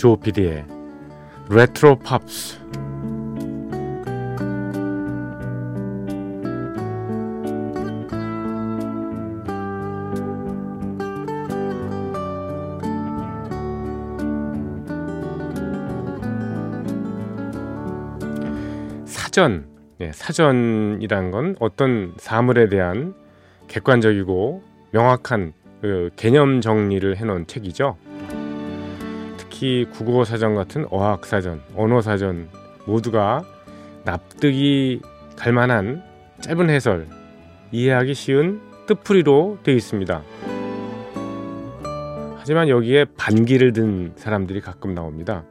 조피디의 레트로 팝스 사전, 예, 사전이란 건 어떤 사물에 대한 객관적이고 명확한 그 개념 정리를 해놓은 책이죠. 특히 국어 사전 같은 어학 사전, 언어 사전 모두가 납득이 갈 만한 짧은 해설, 이해하기 쉬운 뜻풀이로 되어 있습니다. 하지만 여기에 반기를 든 사람들이 가끔 나옵니다.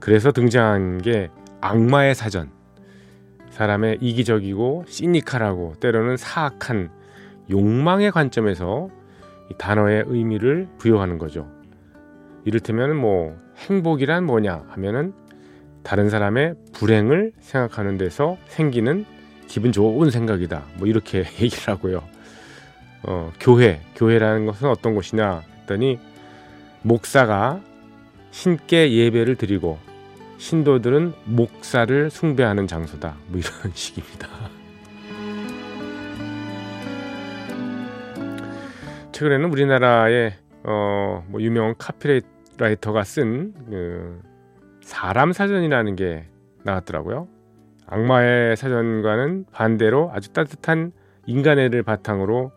그래서 등장한 게 악마의 사전. 사람의 이기적이고 시니컬하고 때로는 사악한 욕망의 관점에서 이 단어의 의미를 부여하는 거죠. 이를테면 뭐 행복이란 뭐냐 하면은 다른 사람의 불행을 생각하는 데서 생기는 기분 좋은 생각이다. 뭐 이렇게 얘기를 하고요. 어, 교회, 교회라는 것은 어떤 곳이냐 했더니 목사가 신께 예배를 드리고 신도들은 목사를 숭배하는 장소다. 뭐 이런 식입니다. 최근에는 우리나라의 어, 뭐 유명한 카피라이터가 쓴 그 사람 사전이라는 게 나왔더라고요. 악마의 사전과는 반대로 아주 따뜻한 인간애를 바탕으로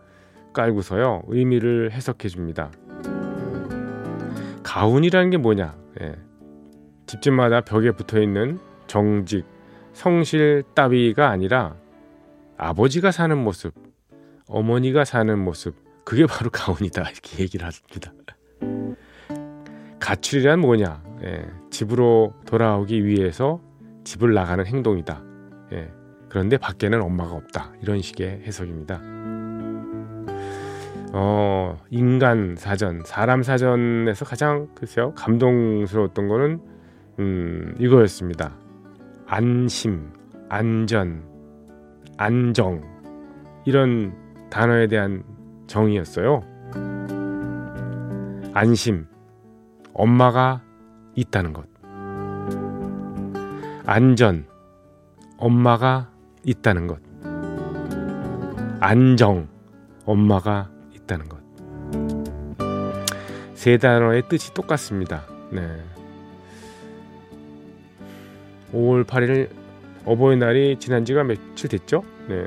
깔고서요 의미를 해석해 줍니다. 가훈이라는 게 뭐냐? 예. 집집마다 벽에 붙어 있는 정직, 성실 따위가 아니라 아버지가 사는 모습, 어머니가 사는 모습, 그게 바로 가훈이다 이렇게 얘기를 합니다. 가출이란 뭐냐? 예, 집으로 돌아오기 위해서 집을 나가는 행동이다. 예, 그런데 밖에는 엄마가 없다. 이런 식의 해석입니다. 어, 인간 사전, 사람 사전에서 가장 글쎄요 감동스러웠던 거는 음, 이거였습니다. 안심, 안전, 안정 이런 단어에 대한 정의였어요. 안심, 엄마가 있다는 것. 안전, 엄마가 있다는 것. 안정, 엄마가 있다는 것. 세 단어의 뜻이 똑같습니다. 네. 5월 8일 어버이날이 지난 지가 며칠 됐죠? 네.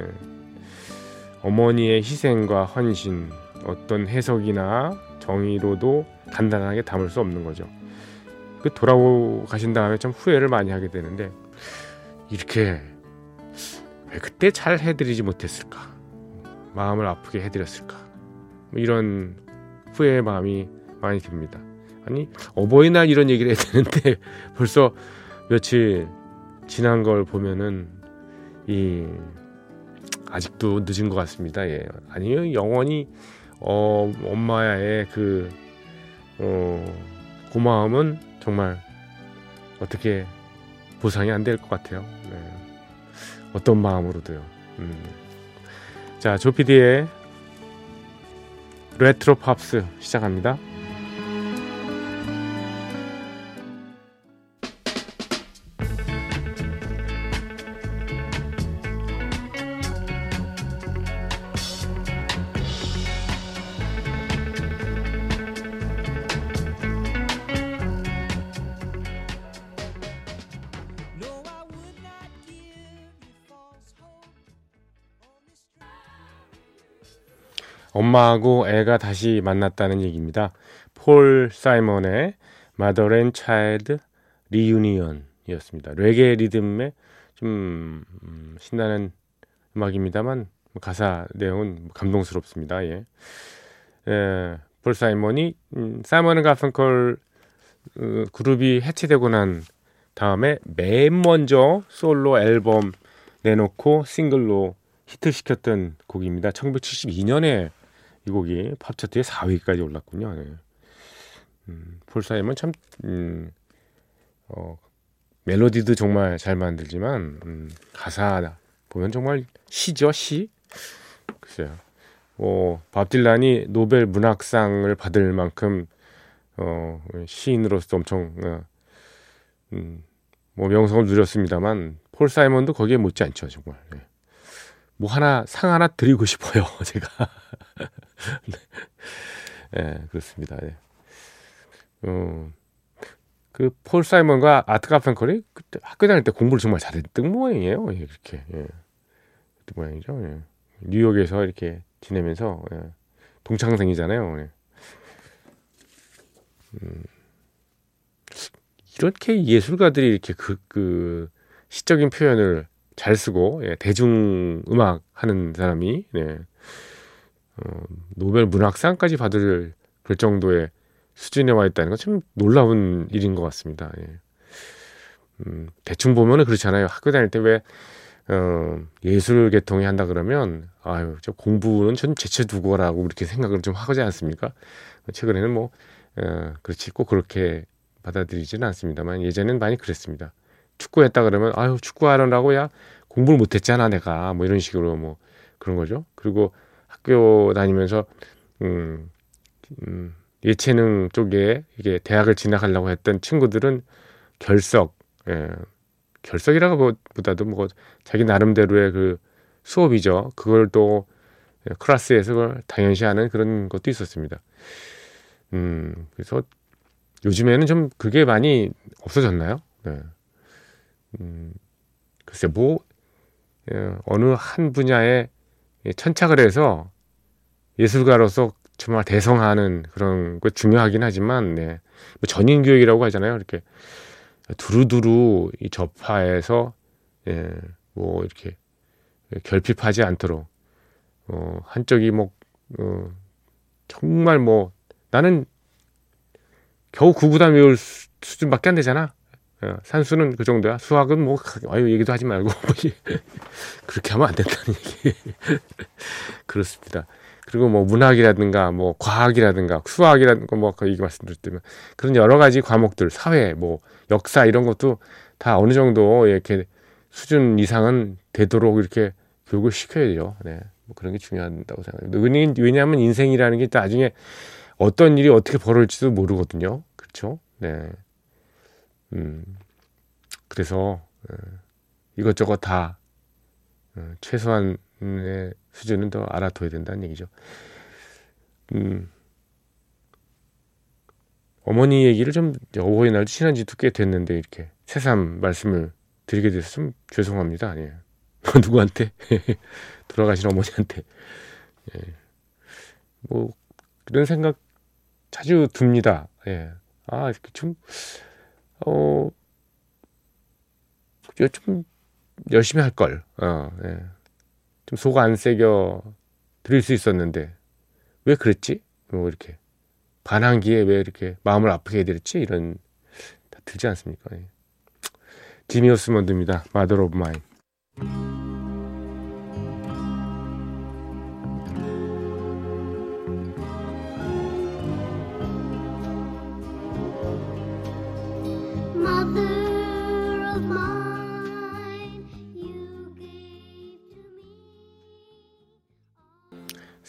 어머니의 희생과 헌신, 어떤 해석이나 정의로도 간단하게 담을 수 없는 거죠. 그 돌아오 가신 다음에 참 후회를 많이 하게 되는데 이렇게 왜 그때 잘 해드리지 못했을까? 마음을 아프게 해드렸을까? 뭐 이런 후회의 마음이 많이 듭니다. 아니 어버이날 이런 얘기를 해야 되는데 벌써 며칠 지난 걸 보면은 이 아직도 늦은 것 같습니다. 예. 아니요 영원히 어, 엄마의 그 어, 고마움은 정말 어떻게 보상이 안 될 것 같아요. 네. 어떤 마음으로도요. 음. 자 조피디의 레트로 팝스 시작합니다. 엄마하고 애가 다시 만났다는 얘기입니다. 폴 사이먼의 Mother and Child Reunion이었습니다. 레게 리듬의 좀 음, 신나는 음악입니다만 가사 내용은 감동스럽습니다. 예. 예, 폴 사이먼이 음, 사이먼 가펑컬 어, 그룹이 해체되고 난 다음에 맨 먼저 솔로 앨범 내놓고 싱글로 히트시켰던 곡입니다. 1972년에 이 곡이 팝 차트에 4위까지 올랐군요. 네. 음, 폴 사이먼 참 음, 어, 멜로디도 정말 잘 만들지만 음, 가사 보면 정말 시죠 시. 글쎄요. 뭐, 밥 딜란이 노벨 문학상을 받을 만큼 어, 시인으로서 엄청 어, 음, 뭐 명성을 누렸습니다만 폴 사이먼도 거기에 못지 않죠 정말. 네. 뭐 하나 상 하나 드리고 싶어요 제가. 네. 네, 그렇습니다. 네. 어, 그폴 사이먼과 아트 가펜컬이 그때 학교 다닐 때 공부를 정말 잘했던 모양이에요. 예, 이렇게 예. 그 모양이죠. 예. 뉴욕에서 이렇게 지내면서 예. 동창생이잖아요. 예. 음, 이렇게 예술가들이 이렇게 그, 그 시적인 표현을 잘 쓰고 예, 대중 음악 하는 사람이 네. 어, 노벨 문학상까지 받을 그 정도의 수준에 와 있다는 건 참 놀라운 일인 것 같습니다. 예. 음, 대충 보면은 그렇잖아요. 학교 다닐 때왜 어, 예술 계통이 한다 그러면 아유 저 공부는 전 제쳐 두고라고 이렇게 생각을 좀 하지 않습니까? 최근에는 뭐 어, 그렇지 꼭 그렇게 받아들이지는 않습니다만 예전엔 많이 그랬습니다. 축구했다 그러면 아유 축구하려고 야 공부를 못했잖아 내가 뭐 이런 식으로 뭐 그런 거죠. 그리고 학교 다니면서 음, 음 예체능 쪽에 이게 대학을 진학하려고 했던 친구들은 결석, 예, 결석이라고 보다도 뭐 자기 나름대로의 그 수업이죠. 그걸 또 클래스에서 그걸 당연시하는 그런 것도 있었습니다. 음, 그래서 요즘에는 좀 그게 많이 없어졌나요? 네. 음, 글쎄, 뭐, 예, 어느 한 분야에 천착을 해서 예술가로서 정말 대성하는 그런 거 중요하긴 하지만, 네. 뭐 전인 교육이라고 하잖아요. 이렇게 두루두루 이 접하에서, 예, 뭐 이렇게 결핍하지 않도록, 어, 한쪽이 뭐, 어, 정말 뭐, 나는 겨우 구구단 외울 수준밖에 안 되잖아. 어, 산수는 그 정도야. 수학은 뭐 아유 얘기도 하지 말고 그렇게 하면 안 된다는 얘기. 그렇습니다. 그리고 뭐 문학이라든가 뭐 과학이라든가 수학이라든가 뭐 아까 얘기 말씀드렸지만 그런 여러 가지 과목들 사회 뭐 역사 이런 것도 다 어느 정도 이렇게 수준 이상은 되도록 이렇게 교육을 시켜야 돼요. 네. 뭐 그런 게 중요하다고 생각합니다. 왜냐하면 인생이라는 게 나중에 어떤 일이 어떻게 벌어질지도 모르거든요. 그렇죠? 네. 음. 그래서 어, 이것저것 다 어, 최소한의 수준은 더 알아둬야 된다는 얘기죠. 음. 어머니 얘기를 좀 어버이날도 지난 지도 꽤 됐는데 이렇게 새삼 말씀을 드리게 돼서 좀 죄송합니다. 예. 누구한테 돌아가신 어머니한테 예. 뭐 그런 생각 자주 듭니다. 예. 아, 좀, 어, 좀 열심히 할 걸. 어, 예. 좀 속 안 새겨 드릴 수 있었는데, 왜 그랬지? 뭐, 이렇게. 반항기에 왜 이렇게 마음을 아프게 해드렸지? 이런, 다 들지 않습니까? 예. 지미오스 먼드입니다. Mother of Mine.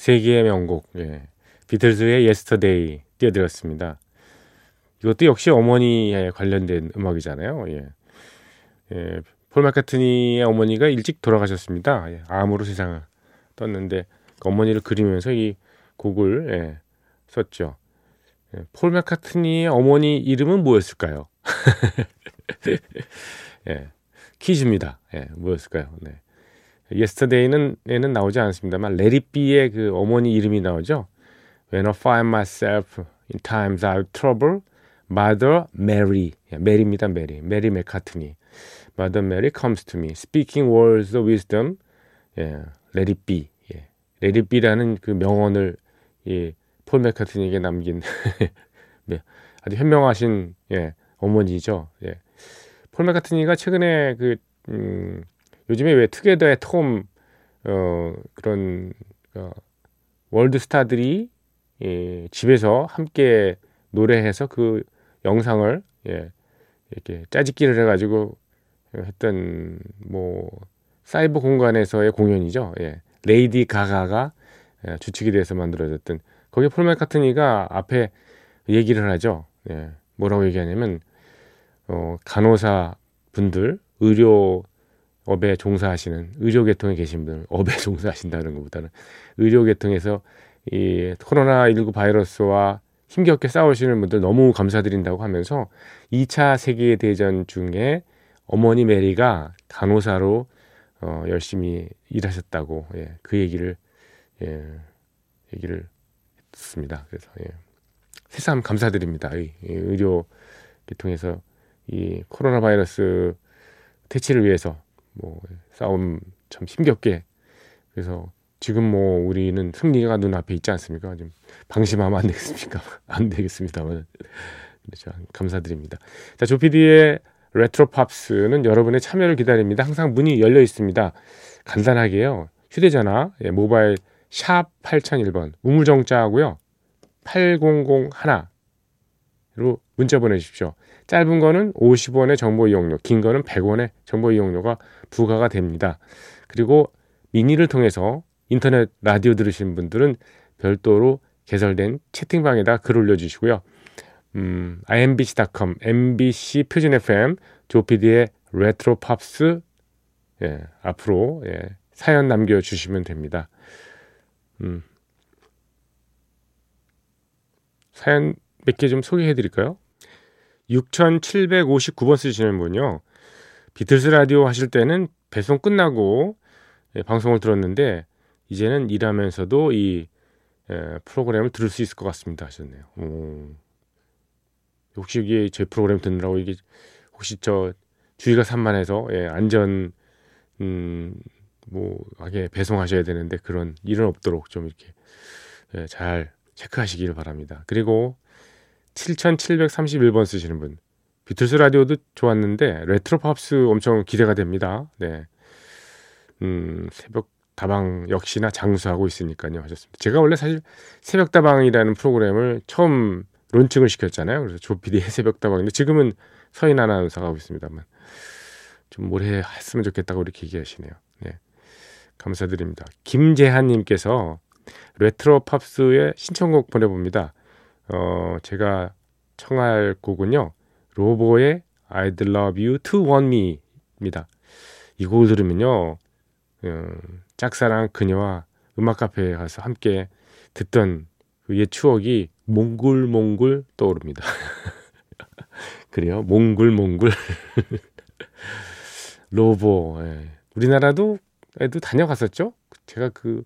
세계의 명곡 예. 비틀즈의 Yesterday 띄워드렸습니다. 이것도 역시 어머니에 관련된 음악이잖아요. 예. 예. 폴 마카트니의 어머니가 일찍 돌아가셨습니다. 예. 암으로 세상을 떴는데 그 어머니를 그리면서 이 곡을 예. 썼죠. 예. 폴 마카트니의 어머니 이름은 뭐였을까요? 예. 퀴즈입니다. 예. 뭐였을까요? 네. Yesterday는 에는 나오지 않습니다만 Let It Be의 그 어머니 이름이 나오죠. When I find myself in times of trouble, Mother Mary, 메리입니다, 메리, 메리 맥카트니. Mother Mary comes to me, speaking words of wisdom. 예, Let it be. 예, Let it be라는 그 명언을 예, 폴 맥카트니에게 남긴 아주 현명하신 예, 어머니죠. 예. 폴 맥카트니가 최근에 그 음, 요즘에 왜 Together at Home 어, 그런 어, 월드 스타들이 예, 집에서 함께 노래해서 그 영상을 예, 이렇게 짜집기를 해가지고 했던 뭐 사이버 공간에서의 공연이죠. 예. 레이디 가가가 예, 주축이 돼서 만들어졌던 거기에 폴 맥카트니가 앞에 얘기를 하죠. 예. 뭐라고 얘기하냐면 어, 간호사 분들 의료 업에 종사하시는 의료 계통에 계신 분들 업에 종사하신다는 것보다는 의료 계통에서 이 코로나 19 바이러스와 힘겹게 싸우시는 분들 너무 감사드린다고 하면서 2차 세계 대전 중에 어머니 메리가 간호사로 어, 열심히 일하셨다고 예, 그 얘기를 예, 얘기를 했습니다. 그래서 예, 새삼 감사드립니다. 이, 이 의료 계통에서 이 코로나 바이러스 퇴치를 위해서 뭐 싸움 참 힘겹게 그래서 지금 뭐 우리는 승리가 눈앞에 있지 않습니까? 좀 방심하면 안 되겠습니까? 안 되겠습니다만 그렇죠. 감사드립니다. 자 조피디의 레트로 팝스는 여러분의 참여를 기다립니다. 항상 문이 열려 있습니다. 간단하게요. 휴대전화, 예, 모바일 샵 8001번 우물정자하고요. 8001로 문자 보내주십시오. 짧은 거는 50원의 정보 이용료, 긴 거는 100원의 정보 이용료가 부과가 됩니다. 그리고 미니를 통해서 인터넷 라디오 들으시는 분들은 별도로 개설된 채팅방에다 글 올려주시고요. 음, imbc.com, mbc 표준 FM, 조피디의 레트로 팝스 예, 앞으로 예, 사연 남겨주시면 됩니다. 음, 사연 몇 개 좀 소개해 드릴까요? 6759번 쓰시는 분요. 비틀스 라디오 하실 때는 배송 끝나고 예, 방송을 들었는데 이제는 일하면서도 이 예, 프로그램을 들을 수 있을 것 같습니다 하셨네요. 오. 혹시 이게 제 프로그램 듣느라고 이게 혹시 저 주의가 산만해서 예, 안전 음 뭐 하게 배송하셔야 되는데 그런 일은 없도록 좀 이렇게 예, 잘 체크하시길 바랍니다. 그리고 7731번 쓰시는 분 비틀스 라디오도 좋았는데 레트로 팝스 엄청 기대가 됩니다. 네. 음, 새벽 다방 역시나 장수하고 있으니까요 하셨습니다. 제가 원래 사실 새벽 다방이라는 프로그램을 처음 론칭을 시켰잖아요. 그래서 조피디의 새벽 다방인데 지금은 서인 아나운서가 하고 있습니다만 좀 오래 했으면 좋겠다고 이렇게 얘기하시네요. 네. 감사드립니다. 김재한 님께서 레트로 팝스의 신청곡 보내봅니다. 어, 제가 청할 곡은요. 로보의 I'd Love You to Want Me입니다. 이 곡을 들으면요. 어, 짝사랑 그녀와 음악 카페에 가서 함께 듣던 그 옛 추억이 몽글몽글 떠오릅니다. 그래요? 몽글몽글. 로보. 예. 우리나라도 에도 다녀갔었죠. 제가 그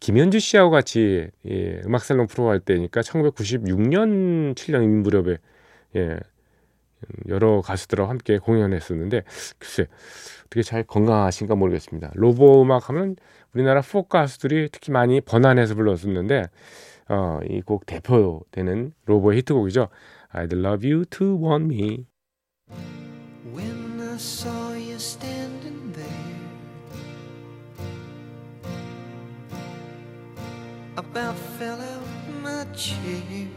김현주 씨하고 같이 예, 음악 살롱 프로 할 때니까 1996년 7년 무렵에 예, 여러 가수들하고 함께 공연했었는데 글쎄 어떻게 잘 건강하신가 모르겠습니다. 로보 음악 하면 우리나라 포크 가수들이 특히 많이 번안해서 불렀었는데 어, 이 곡 대표되는 로보의 히트곡이죠. I'd love you to want me. When I saw you standing there About fell out my chair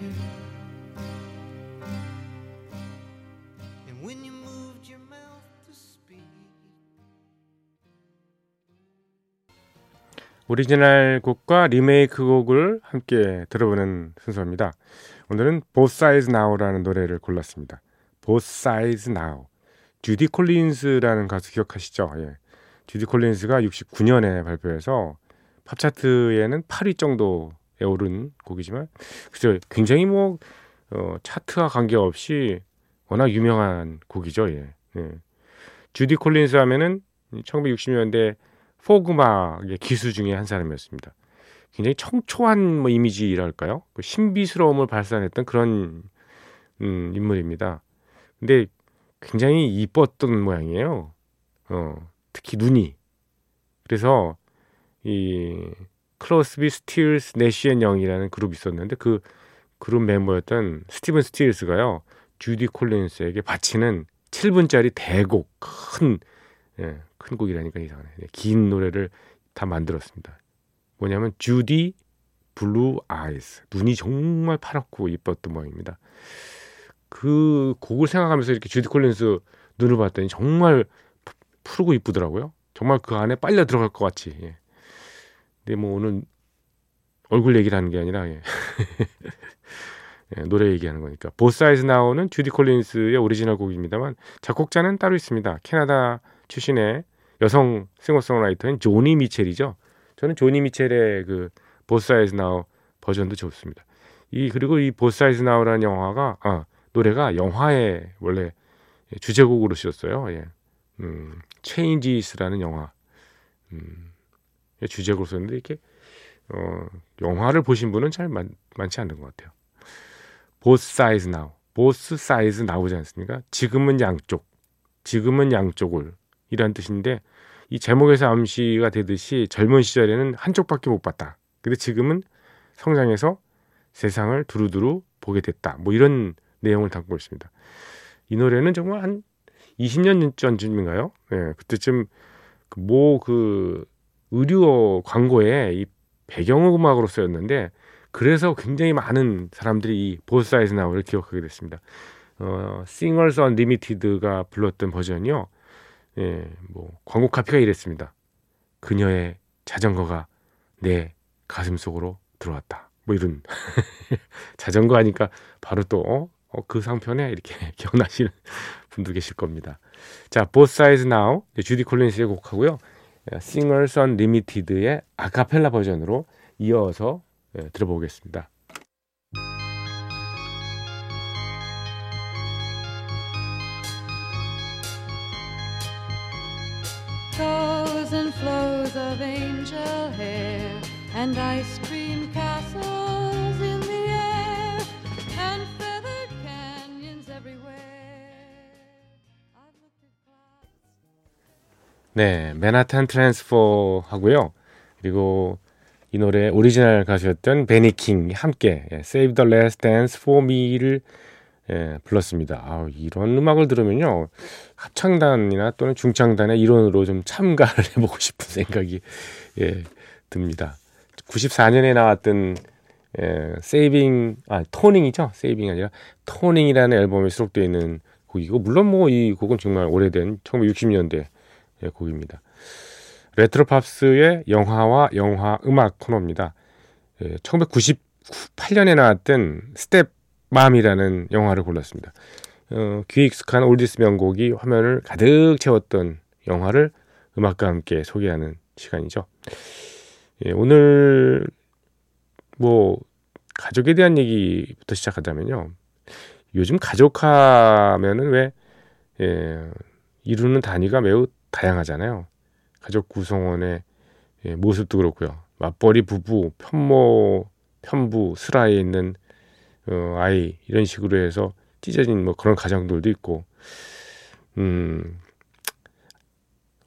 오리지널 곡과 리메이크 곡을 함께 들어보는 순서입니다. 오늘은 Both Sides Now라는 노래를 골랐습니다. Both Sides Now. 주디 콜린스라는 가수 기억하시죠? 예. 주디 콜린스가 69년에 발표해서 팝 차트에는 8위 정도에 오른 곡이지만 글쎄 굉장히 뭐 어, 차트와 관계없이 워낙 유명한 곡이죠. 예. 예. 주디 콜린스 하면은 1960년대 포크 음악의 기수 중에 한 사람이었습니다. 굉장히 청초한 뭐 이미지랄까요? 그 신비스러움을 발산했던 그런 음, 인물입니다. 근데 굉장히 이뻤던 모양이에요. 어, 특히 눈이. 그래서 이 크로스비 스틸스 내시 앤 영이라는 그룹이 있었는데 그 그룹 멤버였던 스티븐 스틸스가요 주디 콜린스에게 바치는 7분짜리 대곡 큰 예, 큰 곡이라니까 이상하네. 네, 긴 노래를 다 만들었습니다. 뭐냐면 Judy Blue Eyes 눈이 정말 파랗고 이뻤던 모양입니다. 그 곡을 생각하면서 이렇게 주디 콜린스 눈을 봤더니 정말 푸르고 이쁘더라고요. 정말 그 안에 빨려 들어갈 것 같이. 예. 근데 뭐 오늘 얼굴 얘기를 하는 게 아니라 예. 예, 노래 얘기하는 거니까. 보사이즈 나오는 주디 콜린스의 오리지널 곡입니다만 작곡자는 따로 있습니다. 캐나다 출신의 여성 싱어송라이터인 조니 미첼이죠. 저는 조니 미첼의 그 Both Sides Now 버전도 좋습니다. 이 그리고 이 Both Sides Now라는 영화가 아, 노래가 영화에 원래 주제곡으로 쓰였어요. 예. 음, Changes라는 영화 음, 주제곡으로 썼는데 이렇게 어, 영화를 보신 분은 잘 많, 많지 않은 것 같아요. 보스 사이즈 나우, 보스 사이즈 나오지 않습니까? 지금은 양쪽, 지금은 양쪽을 이란 뜻인데 이 제목에서 암시가 되듯이 젊은 시절에는 한쪽밖에 못 봤다. 근데 지금은 성장해서 세상을 두루두루 보게 됐다. 뭐 이런 내용을 담고 있습니다. 이 노래는 정말 한 20년 전쯤인가요? 네, 그때쯤 뭐그 그 의류 광고에 이 배경음악으로 쓰였는데 그래서 굉장히 많은 사람들이 이 보스사이즈 나우를 기억하게 됐습니다. 어, Singers Unlimited가 불렀던 버전이요. 예, 뭐 광고 카피가 이랬습니다. 그녀의 자전거가 내 가슴 속으로 들어왔다. 뭐 이런 자전거 하니까 바로 또 어? 어, 그 상편에 이렇게 기억나시는 분도 계실 겁니다. 자, Both Sides Now 주디 콜린스의 곡하고요. Singers Unlimited의 아카펠라 버전으로 이어서 예, 들어보겠습니다. And ice cream castles in the air and feathered canyons everywhere. 네, 맨하탄 트랜스퍼 하고요. 그리고 이 노래 오리지널 가수였던 벤 이 킹이 함께 예, Save the Last Dance for Me를 예, 불렀습니다. 아, 이런 음악을 들으면요 합창단이나 또는 중창단의 일원으로 좀 참가를 해보고 싶은 생각이 예, 듭니다. 94년에 나왔던 예, Saving 아 Tonin'이죠 Saving이 아니라 Tonin'이라는 앨범에 수록되어 있는 곡이고 물론 뭐 이 곡은 정말 오래된 1960년대 예, 곡입니다. 레트로 팝스의 영화와 영화 음악 코너입니다. 예, 1998년에 나왔던 Stepmom이라는 영화를 골랐습니다. 어, 귀 익숙한 oldies 명곡이 화면을 가득 채웠던 영화를 음악과 함께 소개하는 시간이죠. 예, 오늘 뭐 가족에 대한 얘기부터 시작하자면요. 요즘 가족하면은 왜 예, 이루는 단위가 매우 다양하잖아요. 가족 구성원의 예, 모습도 그렇고요. 맞벌이 부부, 편모, 편부, 슬하에 있는 어, 아이 이런 식으로 해서 찢어진 뭐 그런 가정들도 있고, 음,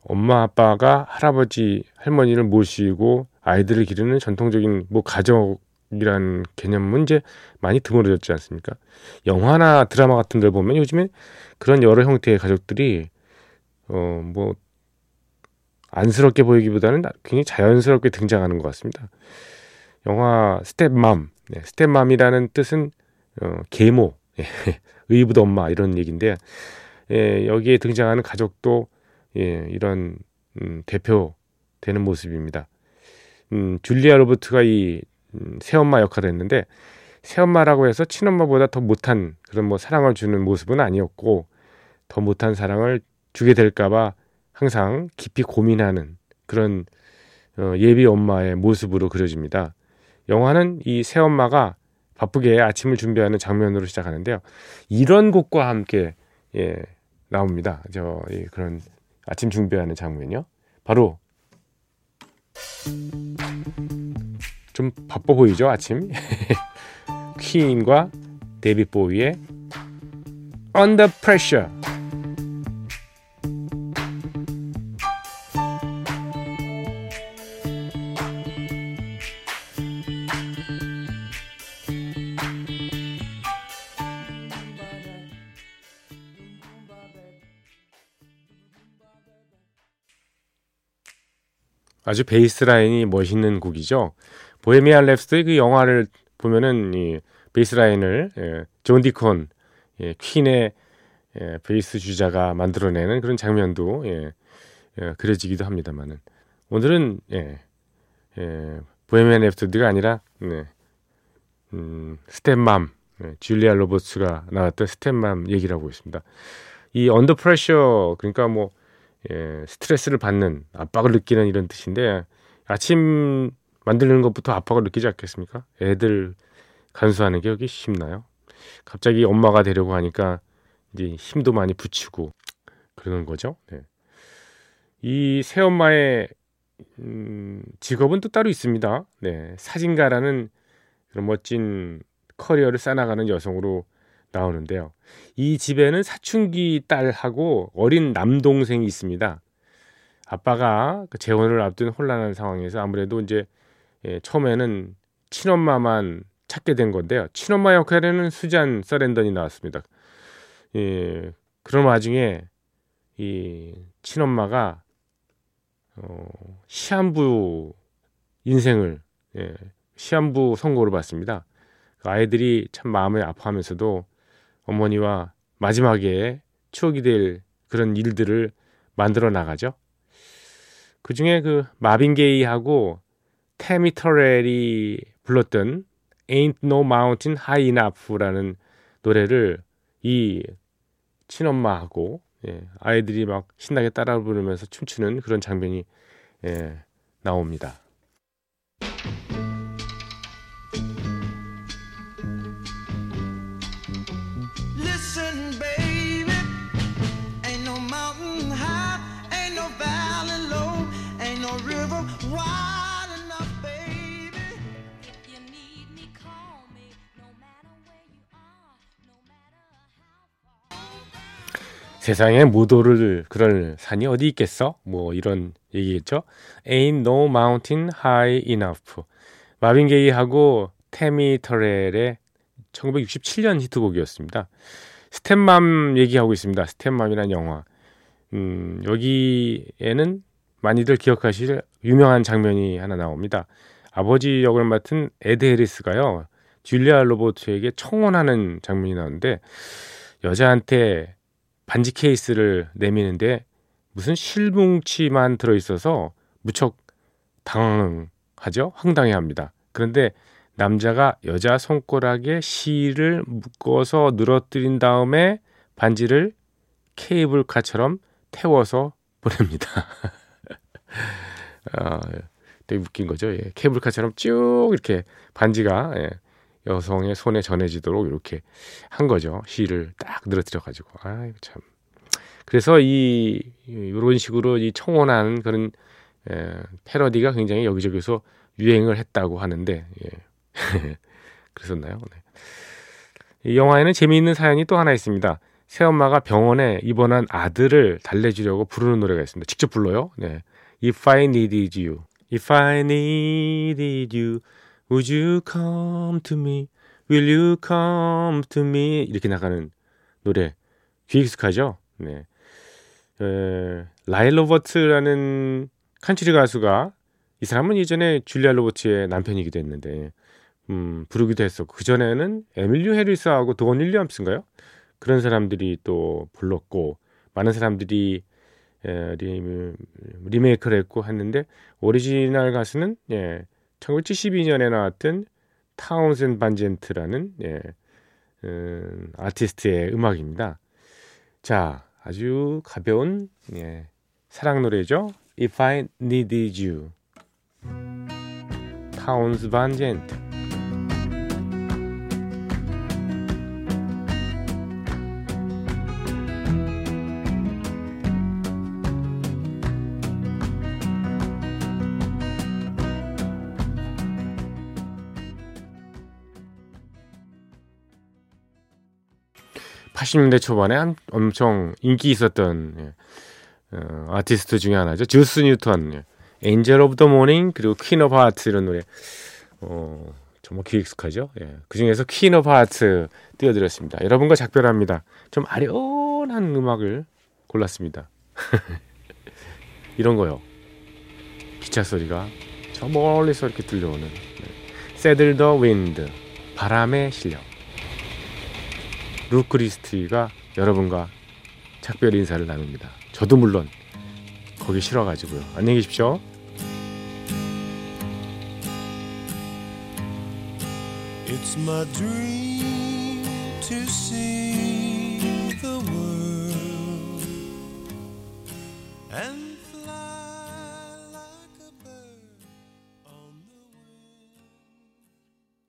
엄마 아빠가 할아버지 할머니를 모시고 아이들을 기르는 전통적인 뭐 가족이란 개념은 이제 많이 드물어졌지 않습니까? 영화나 드라마 같은 데 보면 요즘에 그런 여러 형태의 가족들이 어 뭐 안쓰럽게 보이기보다는 굉장히 자연스럽게 등장하는 것 같습니다. 영화 Stepmom, 네, Stepmom이라는 뜻은 어, 계모, 예, 의붓 엄마 이런 얘기인데 예, 여기에 등장하는 가족도 예, 이런 음, 대표되는 모습입니다. 음, 줄리아 로버트가 이 음, 새엄마 역할을 했는데 새엄마라고 해서 친엄마보다 더 못한 그런 뭐 사랑을 주는 모습은 아니었고 더 못한 사랑을 주게 될까봐 항상 깊이 고민하는 그런 어, 예비 엄마의 모습으로 그려집니다. 영화는 이 새엄마가 바쁘게 아침을 준비하는 장면으로 시작하는데요. 이런 곡과 함께 예, 나옵니다. 저 예, 그런 아침 준비하는 장면이요. 바로 좀 바빠 보이죠 아침? 퀸과 데뷔 보이의 Under Pressure 아주 베이스 라인이 멋있는 곡이죠. Bohemian Rhapsody 그 영화를 보면은 이 베이스 라인을 예, 존 디콘 예, 퀸의 예, 베이스 주자가 만들어내는 그런 장면도 예, 예, 그려지기도 합니다만은 오늘은 예, 예, Bohemian Rhapsody가 아니라 네, 음, Stepmom 네, 줄리아 로버츠가 나왔던 Stepmom 얘기를 하고 있습니다. 이 Under Pressure 그러니까 뭐 예, 스트레스를 받는 압박을 느끼는 이런 뜻인데 아침 만드는 것부터 압박을 느끼지 않겠습니까? 애들 간수하는 게 여기 쉽나요? 갑자기 엄마가 되려고 하니까 이제 힘도 많이 붙이고 그러는 거죠. 네. 이 새엄마의 음, 직업은 또 따로 있습니다. 네, 사진가라는 그런 멋진 커리어를 쌓아나가는 여성으로 나오는데요. 이 집에는 사춘기 딸하고 어린 남동생이 있습니다. 아빠가 그 재혼을 앞둔 혼란한 상황에서 아무래도 이제 예, 처음에는 친엄마만 찾게 된 건데요. 친엄마 역할에는 수잔 서렌던이 나왔습니다. 예, 그런 와중에 이 친엄마가 어, 시한부 인생을 예, 시한부 선고를 받습니다. 그 아이들이 참 마음을 아파하면서도 어머니와 마지막에 추억이 될 그런 일들을 만들어 나가죠. 그 중에 그 마빈 게이하고 테미 터렐이 불렀던 Ain't No Mountain High Enough라는 노래를 이 친엄마하고 예, 아이들이 막 신나게 따라 부르면서 춤추는 그런 장면이 예, 나옵니다. 세상에 못 오를 그럴 산이 어디 있겠어? 뭐 이런 얘기겠죠. Ain't no mountain high enough. 마빈 게이하고 테미 터렐의 1967년 히트곡이었습니다. Stepmom 얘기하고 있습니다. Stepmom이라는 영화. 음, 여기에는 많이들 기억하실 유명한 장면이 하나 나옵니다. 아버지 역을 맡은 에드 해리스가요. 줄리아 로버트에게 청혼하는 장면이 나오는데 여자한테 반지 케이스를 내미는데 무슨 실뭉치만 들어있어서 무척 당황하죠? 황당해 합니다. 그런데 남자가 여자 손가락에 실을 묶어서 늘어뜨린 다음에 반지를 케이블카처럼 태워서 보냅니다. 아, 되게 웃긴 거죠. 예. 케이블카처럼 쭉 이렇게 반지가 예. 여성의 손에 전해지도록 이렇게 한 거죠. 시를 딱 늘어뜨려 가지고. 아, 참. 그래서 이 이런 식으로 이 청혼하는 그런 에, 패러디가 굉장히 여기저기서 유행을 했다고 하는데 예. 그랬었나요? 네. 이 영화에는 재미있는 사연이 또 하나 있습니다. 새엄마가 병원에 입원한 아들을 달래주려고 부르는 노래가 있습니다. 직접 불러요. 네. If I needed you, if I needed you, Would you come to me? Will you come to me? 이렇게 나가는 노래 귀 익숙하죠? 네. 에, 라일 로버트라는 칸츄리 가수가 이 사람은 이전에 줄리아 로버트의 남편이기도 했는데 음, 부르기도 했었고 그 전에는 에밀리오 해리스하고 도원 윌리엄스인가요? 그런 사람들이 또 불렀고 많은 사람들이 에, 리, 리메이크를 했고 했는데 오리지널 가수는 예, 1972년에 나왔던 타운스 반젠트라는 예, 음, 아티스트의 음악입니다. 자, 아주 가벼운 예, 사랑 노래죠. If I Needed You. 타운스 반젠트. 80년대 초반에 한 엄청 인기 있었던 예, 어, 아티스트 중에 하나죠. 주스 뉴턴, 예. Angel of the Morning 그리고 Queen of Hearts 이런 노래 어, 정말 귀 익숙하죠. 예. 그 중에서 Queen of Hearts 띄워드렸습니다. 여러분과 작별합니다. 좀 아련한 음악을 골랐습니다. 이런 거요. 기차 소리가 저 멀리서 이렇게 들려오는 네. Saddle the Wind 바람의 실력 루크리스트가 여러분과 작별 인사를 나눕니다. 저도 물론 거기 싫어가지고요. 안녕히 계십시오. It's my dream to see the world and